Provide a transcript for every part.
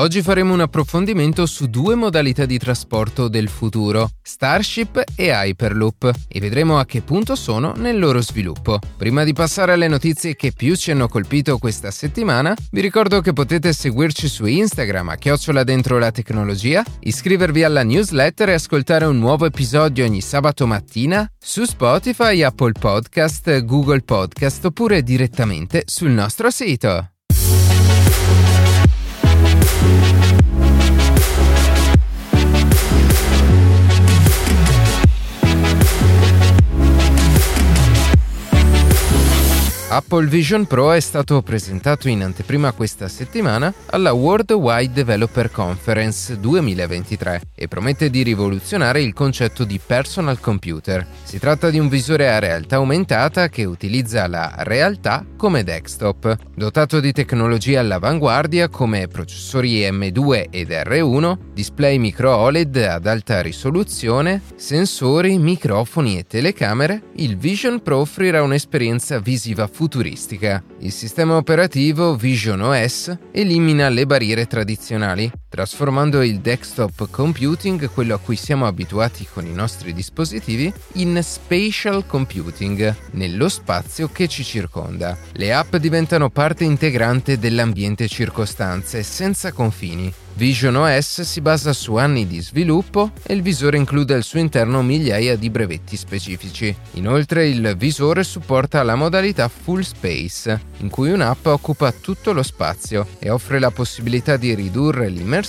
Oggi faremo un approfondimento su due modalità di trasporto del futuro, Starship e Hyperloop, e vedremo a che punto sono nel loro sviluppo. Prima di passare alle notizie che più ci hanno colpito questa settimana, vi ricordo che potete seguirci su Instagram a chiocciola dentro la tecnologia, iscrivervi alla newsletter e ascoltare un nuovo episodio ogni sabato mattina su Spotify, Apple Podcast, Google Podcast oppure direttamente sul nostro sito. Apple Vision Pro è stato presentato in anteprima questa settimana alla Worldwide Developer Conference 2023 e promette di rivoluzionare il concetto di personal computer. Si tratta di un visore a realtà aumentata che utilizza la realtà come desktop, dotato di tecnologie all'avanguardia come processori M2 ed R1, display micro OLED ad alta risoluzione, sensori, microfoni e telecamere, il Vision Pro offrirà un'esperienza visiva futuristica. Il sistema operativo Vision OS elimina le barriere tradizionali, trasformando il desktop computing, quello a cui siamo abituati con i nostri dispositivi, in spatial computing, nello spazio che ci circonda. Le app diventano parte integrante dell'ambiente circostante, senza confini. Vision OS si basa su anni di sviluppo e il visore include al suo interno migliaia di brevetti specifici. Inoltre il visore supporta la modalità Full Space, in cui un'app occupa tutto lo spazio e offre la possibilità di ridurre l'immersione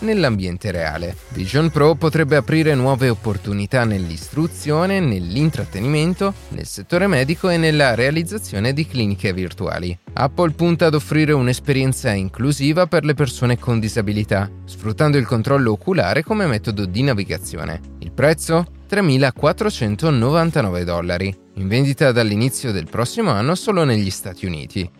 nell'ambiente reale. Vision Pro potrebbe aprire nuove opportunità nell'istruzione, nell'intrattenimento, nel settore medico e nella realizzazione di cliniche virtuali. Apple punta ad offrire un'esperienza inclusiva per le persone con disabilità, sfruttando il controllo oculare come metodo di navigazione. Il prezzo? 3.499 dollari, in vendita dall'inizio del prossimo anno solo negli Stati Uniti.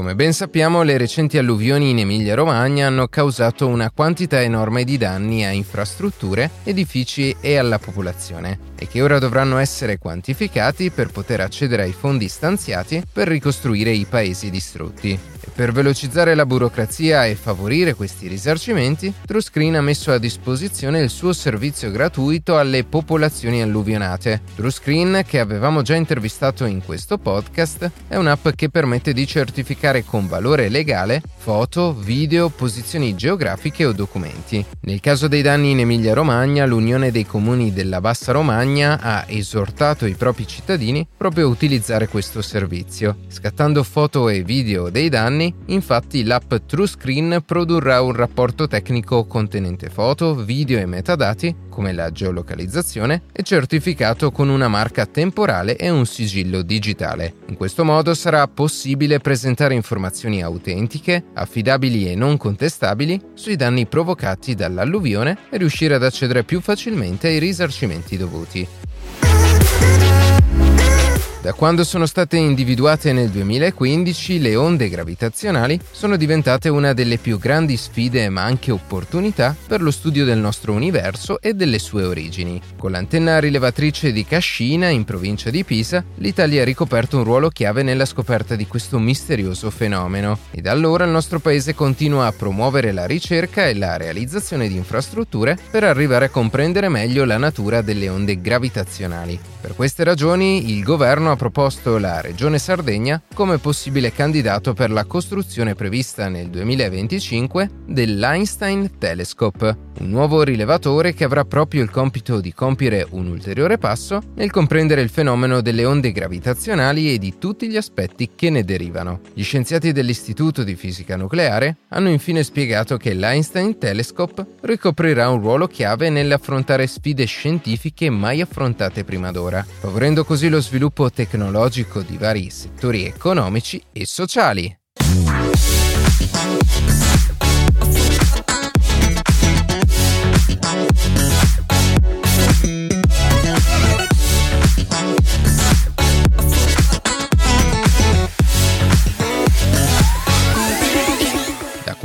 Come ben sappiamo, le recenti alluvioni in Emilia-Romagna hanno causato una quantità enorme di danni a infrastrutture, edifici e alla popolazione, e che ora dovranno essere quantificati per poter accedere ai fondi stanziati per ricostruire i paesi distrutti. Per velocizzare la burocrazia e favorire questi risarcimenti, TrueScreen ha messo a disposizione il suo servizio gratuito alle popolazioni alluvionate. TrueScreen, che avevamo già intervistato in questo podcast, è un'app che permette di certificare con valore legale foto, video, posizioni geografiche o documenti. Nel caso dei danni in Emilia-Romagna, l'Unione dei Comuni della Bassa Romagna ha esortato i propri cittadini proprio a utilizzare questo servizio. Scattando foto e video dei danni, infatti l'app TrueScreen produrrà un rapporto tecnico contenente foto, video e metadati, come la geolocalizzazione, e certificato con una marca temporale e un sigillo digitale. In questo modo sarà possibile presentare informazioni autentiche, affidabili e non contestabili sui danni provocati dall'alluvione e riuscire ad accedere più facilmente ai risarcimenti dovuti. Da quando sono state individuate nel 2015, le onde gravitazionali sono diventate una delle più grandi sfide ma anche opportunità per lo studio del nostro universo e delle sue origini. Con l'antenna rilevatrice di Cascina, in provincia di Pisa, l'Italia ha ricoperto un ruolo chiave nella scoperta di questo misterioso fenomeno e da allora il nostro paese continua a promuovere la ricerca e la realizzazione di infrastrutture per arrivare a comprendere meglio la natura delle onde gravitazionali. Per queste ragioni il governo ha proposto la Regione Sardegna come possibile candidato per la costruzione prevista nel 2025 dell'Einstein Telescope, un nuovo rilevatore che avrà proprio il compito di compiere un ulteriore passo nel comprendere il fenomeno delle onde gravitazionali e di tutti gli aspetti che ne derivano. Gli scienziati dell'Istituto di Fisica Nucleare hanno infine spiegato che l'Einstein Telescope ricoprirà un ruolo chiave nell'affrontare sfide scientifiche mai affrontate prima d'ora, favorendo così lo sviluppo tecnologico di vari settori economici e sociali.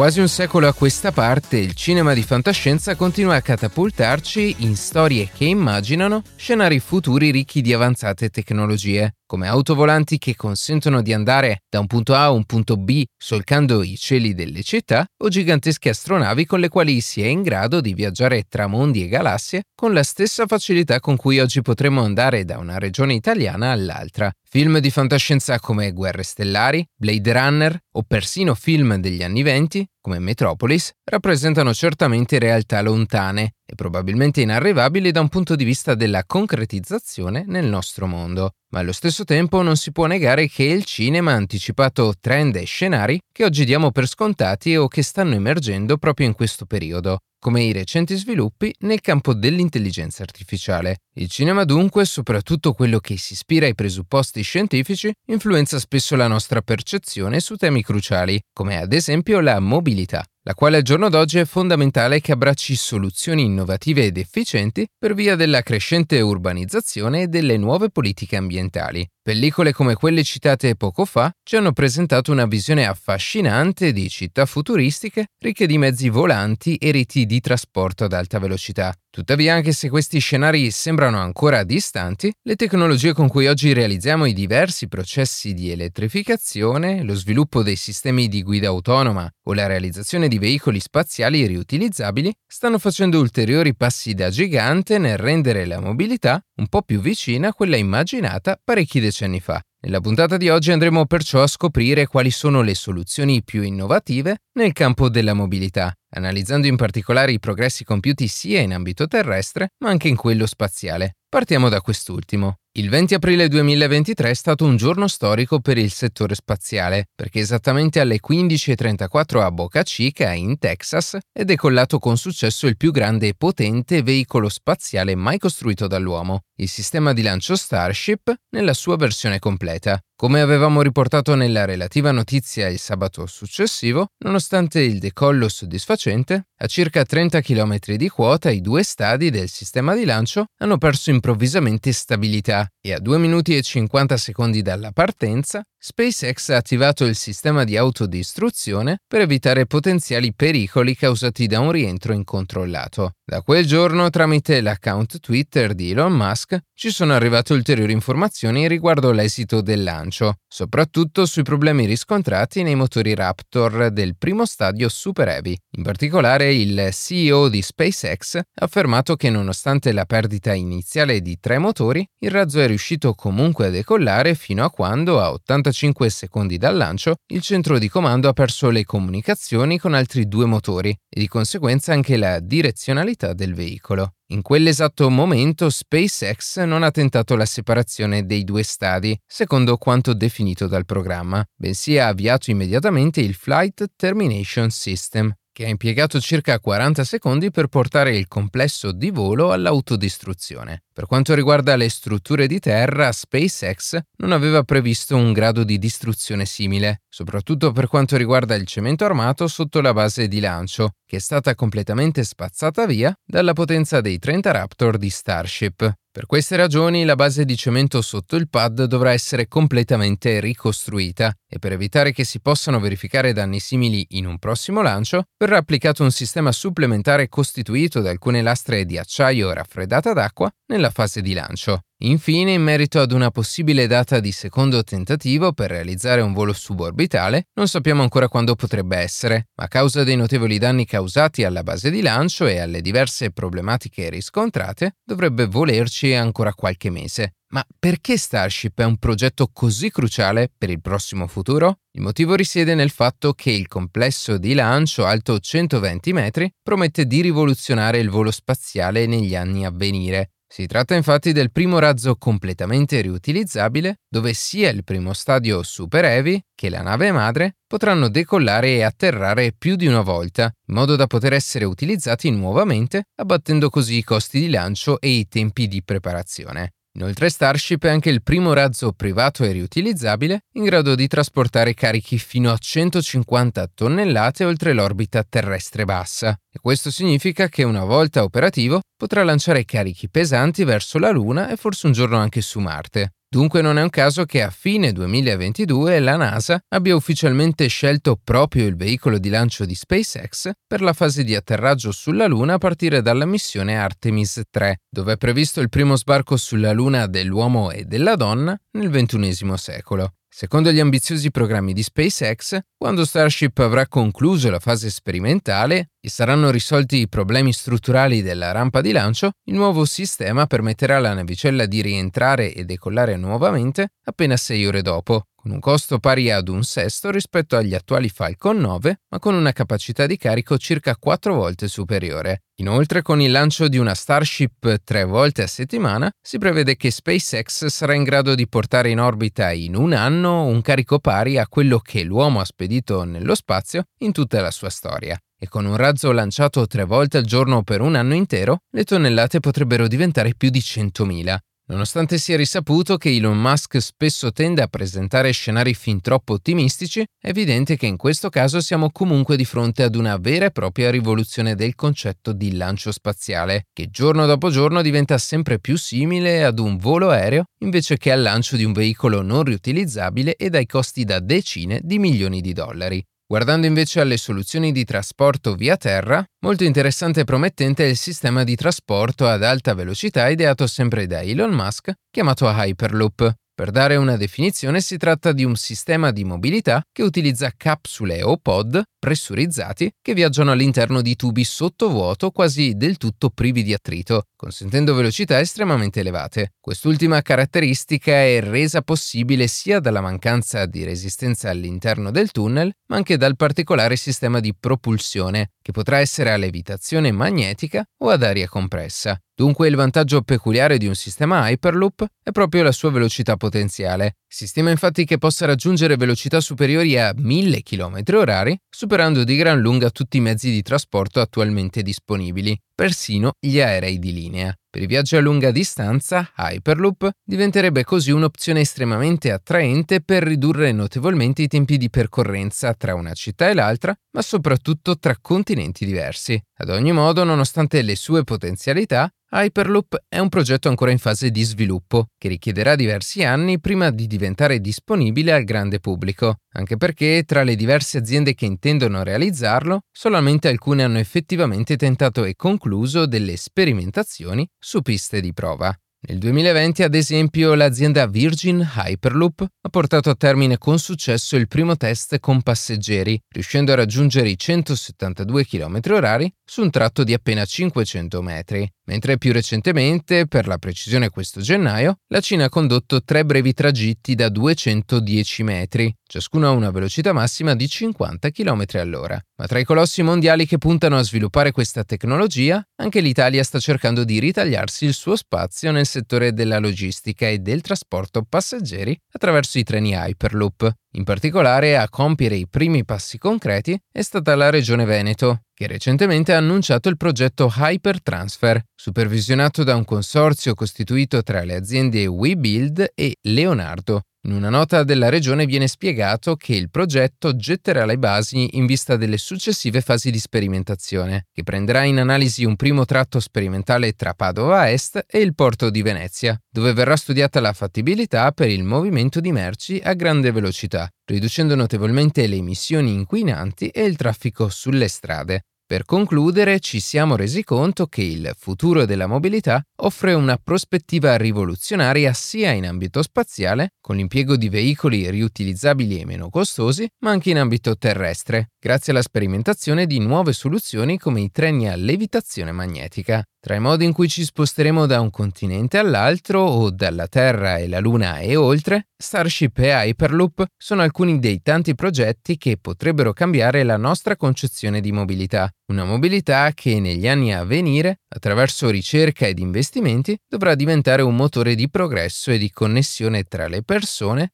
Quasi un secolo a questa parte, il cinema di fantascienza continua a catapultarci in storie che immaginano scenari futuri ricchi di avanzate tecnologie, come autovolanti che consentono di andare da un punto A a un punto B solcando i cieli delle città, o gigantesche astronavi con le quali si è in grado di viaggiare tra mondi e galassie con la stessa facilità con cui oggi potremmo andare da una regione italiana all'altra. Film di fantascienza come Guerre Stellari, Blade Runner o persino film degli anni venti, come Metropolis, rappresentano certamente realtà lontane e probabilmente inarrivabili da un punto di vista della concretizzazione nel nostro mondo. Ma allo stesso tempo non si può negare che il cinema ha anticipato trend e scenari che oggi diamo per scontati o che stanno emergendo proprio in questo periodo come i recenti sviluppi nel campo dell'intelligenza artificiale. Il cinema dunque, soprattutto quello che si ispira ai presupposti scientifici, influenza spesso la nostra percezione su temi cruciali, come ad esempio la mobilità militaire. La quale al giorno d'oggi è fondamentale che abbracci soluzioni innovative ed efficienti per via della crescente urbanizzazione e delle nuove politiche ambientali. Pellicole come quelle citate poco fa ci hanno presentato una visione affascinante di città futuristiche ricche di mezzi volanti e reti di trasporto ad alta velocità. Tuttavia, anche se questi scenari sembrano ancora distanti, le tecnologie con cui oggi realizziamo i diversi processi di elettrificazione, lo sviluppo dei sistemi di guida autonoma o la realizzazione di veicoli spaziali riutilizzabili stanno facendo ulteriori passi da gigante nel rendere la mobilità un po' più vicina a quella immaginata parecchi decenni fa. Nella puntata di oggi andremo perciò a scoprire quali sono le soluzioni più innovative nel campo della mobilità, analizzando in particolare i progressi compiuti sia in ambito terrestre ma anche in quello spaziale. Partiamo da quest'ultimo. Il 20 aprile 2023 è stato un giorno storico per il settore spaziale, perché esattamente alle 15.34 a Boca Chica, in Texas, è decollato con successo il più grande e potente veicolo spaziale mai costruito dall'uomo, il sistema di lancio Starship nella sua versione completa. Come avevamo riportato nella relativa notizia il sabato successivo, nonostante il decollo soddisfacente, a circa 30 km di quota i due stadi del sistema di lancio hanno perso improvvisamente stabilità e a 2 minuti e 50 secondi dalla partenza SpaceX ha attivato il sistema di autodistruzione per evitare potenziali pericoli causati da un rientro incontrollato. Da quel giorno, tramite l'account Twitter di Elon Musk, ci sono arrivate ulteriori informazioni riguardo l'esito del lancio, soprattutto sui problemi riscontrati nei motori Raptor del primo stadio Super Heavy. In particolare, il CEO di SpaceX ha affermato che nonostante la perdita iniziale di tre motori, il razzo è riuscito comunque a decollare fino a quando, a 85 5 secondi dal lancio, il centro di comando ha perso le comunicazioni con altri due motori e di conseguenza anche la direzionalità del veicolo. In quell'esatto momento SpaceX non ha tentato la separazione dei due stadi, secondo quanto definito dal programma, bensì ha avviato immediatamente il Flight Termination System, che ha impiegato circa 40 secondi per portare il complesso di volo all'autodistruzione. Per quanto riguarda le strutture di terra, SpaceX non aveva previsto un grado di distruzione simile, soprattutto per quanto riguarda il cemento armato sotto la base di lancio, che è stata completamente spazzata via dalla potenza dei 30 Raptor di Starship. Per queste ragioni la base di cemento sotto il pad dovrà essere completamente ricostruita e per evitare che si possano verificare danni simili in un prossimo lancio, verrà applicato un sistema supplementare costituito da alcune lastre di acciaio raffreddata d'acqua nella fase di lancio. Infine, in merito ad una possibile data di secondo tentativo per realizzare un volo suborbitale, non sappiamo ancora quando potrebbe essere, ma a causa dei notevoli danni causati alla base di lancio e alle diverse problematiche riscontrate, dovrebbe volerci ancora qualche mese. Ma perché Starship è un progetto così cruciale per il prossimo futuro? Il motivo risiede nel fatto che il complesso di lancio alto 120 metri promette di rivoluzionare il volo spaziale negli anni a venire si tratta infatti del primo razzo completamente riutilizzabile dove sia il primo stadio Super Heavy che la nave madre potranno decollare e atterrare più di una volta, in modo da poter essere utilizzati nuovamente, abbattendo così i costi di lancio e i tempi di preparazione. Inoltre Starship è anche il primo razzo privato e riutilizzabile in grado di trasportare carichi fino a 150 tonnellate oltre l'orbita terrestre bassa e questo significa che una volta operativo potrà lanciare carichi pesanti verso la Luna e forse un giorno anche su Marte. Dunque non è un caso che a fine 2022 la NASA abbia ufficialmente scelto proprio il veicolo di lancio di SpaceX per la fase di atterraggio sulla Luna a partire dalla missione Artemis 3, dove è previsto il primo sbarco sulla Luna dell'uomo e della donna nel XXI secolo. Secondo gli ambiziosi programmi di SpaceX, quando Starship avrà concluso la fase sperimentale e saranno risolti i problemi strutturali della rampa di lancio, il nuovo sistema permetterà alla navicella di rientrare e decollare nuovamente appena sei ore dopo, con un costo pari ad un sesto rispetto agli attuali Falcon 9, ma con una capacità di carico circa 4 volte superiore. Inoltre, con il lancio di una Starship tre volte a settimana, si prevede che SpaceX sarà in grado di portare in orbita in un anno un carico pari a quello che l'uomo ha spedito nello spazio in tutta la sua storia. E con un razzo lanciato tre volte al giorno per un anno intero, le tonnellate potrebbero diventare più di 100.000. Nonostante sia risaputo che Elon Musk spesso tende a presentare scenari fin troppo ottimistici, è evidente che in questo caso siamo comunque di fronte ad una vera e propria rivoluzione del concetto di lancio spaziale, che giorno dopo giorno diventa sempre più simile ad un volo aereo invece che al lancio di un veicolo non riutilizzabile e dai costi da decine di milioni di dollari. Guardando invece alle soluzioni di trasporto via terra, molto interessante e promettente è il sistema di trasporto ad alta velocità ideato sempre da Elon Musk, chiamato Hyperloop. Per dare una definizione si tratta di un sistema di mobilità che utilizza capsule o pod pressurizzati che viaggiano all'interno di tubi sottovuoto quasi del tutto privi di attrito, consentendo velocità estremamente elevate. Quest'ultima caratteristica è resa possibile sia dalla mancanza di resistenza all'interno del tunnel, ma anche dal particolare sistema di propulsione, che potrà essere a levitazione magnetica o ad aria compressa. Dunque il vantaggio peculiare di un sistema Hyperloop è proprio la sua velocità potenziale. Si stima infatti che possa raggiungere velocità superiori a 1000 km/h, superando di gran lunga tutti i mezzi di trasporto attualmente disponibili, persino gli aerei di linea. Per i viaggi a lunga distanza, Hyperloop diventerebbe così un'opzione estremamente attraente per ridurre notevolmente i tempi di percorrenza tra una città e l'altra, ma soprattutto tra continenti diversi. Ad ogni modo, nonostante le sue potenzialità, Hyperloop è un progetto ancora in fase di sviluppo, che richiederà diversi anni prima di diventare disponibile al grande pubblico, anche perché tra le diverse aziende che intendono realizzarlo, solamente alcune hanno effettivamente tentato e concluso delle sperimentazioni su piste di prova. Nel 2020, ad esempio, l'azienda Virgin Hyperloop ha portato a termine con successo il primo test con passeggeri, riuscendo a raggiungere i 172 km/h su un tratto di appena 500 metri, mentre più recentemente, per la precisione questo gennaio, la Cina ha condotto tre brevi tragitti da 210 metri, ciascuno a una velocità massima di 50 km all'ora. Ma tra i colossi mondiali che puntano a sviluppare questa tecnologia, anche l'Italia sta cercando di ritagliarsi il suo spazio nel settore della logistica e del trasporto passeggeri attraverso i treni Hyperloop. In particolare, a compiere i primi passi concreti è stata la Regione Veneto, che recentemente ha annunciato il progetto Hypertransfer, supervisionato da un consorzio costituito tra le aziende WeBuild e Leonardo, in una nota della regione viene spiegato che il progetto getterà le basi in vista delle successive fasi di sperimentazione, che prenderà in analisi un primo tratto sperimentale tra Padova Est e il porto di Venezia, dove verrà studiata la fattibilità per il movimento di merci a grande velocità, riducendo notevolmente le emissioni inquinanti e il traffico sulle strade. Per concludere, ci siamo resi conto che il futuro della mobilità offre una prospettiva rivoluzionaria sia in ambito spaziale, con l'impiego di veicoli riutilizzabili e meno costosi, ma anche in ambito terrestre, grazie alla sperimentazione di nuove soluzioni come i treni a levitazione magnetica. Tra i modi in cui ci sposteremo da un continente all'altro o dalla Terra e la Luna e oltre, Starship e Hyperloop sono alcuni dei tanti progetti che potrebbero cambiare la nostra concezione di mobilità. Una mobilità che negli anni a venire, attraverso ricerca ed investimenti, dovrà diventare un motore di progresso e di connessione tra le persone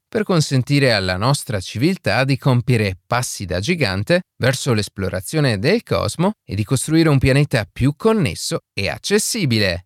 per consentire alla nostra civiltà di compiere passi da gigante verso l'esplorazione del cosmo e di costruire un pianeta più connesso e accessibile.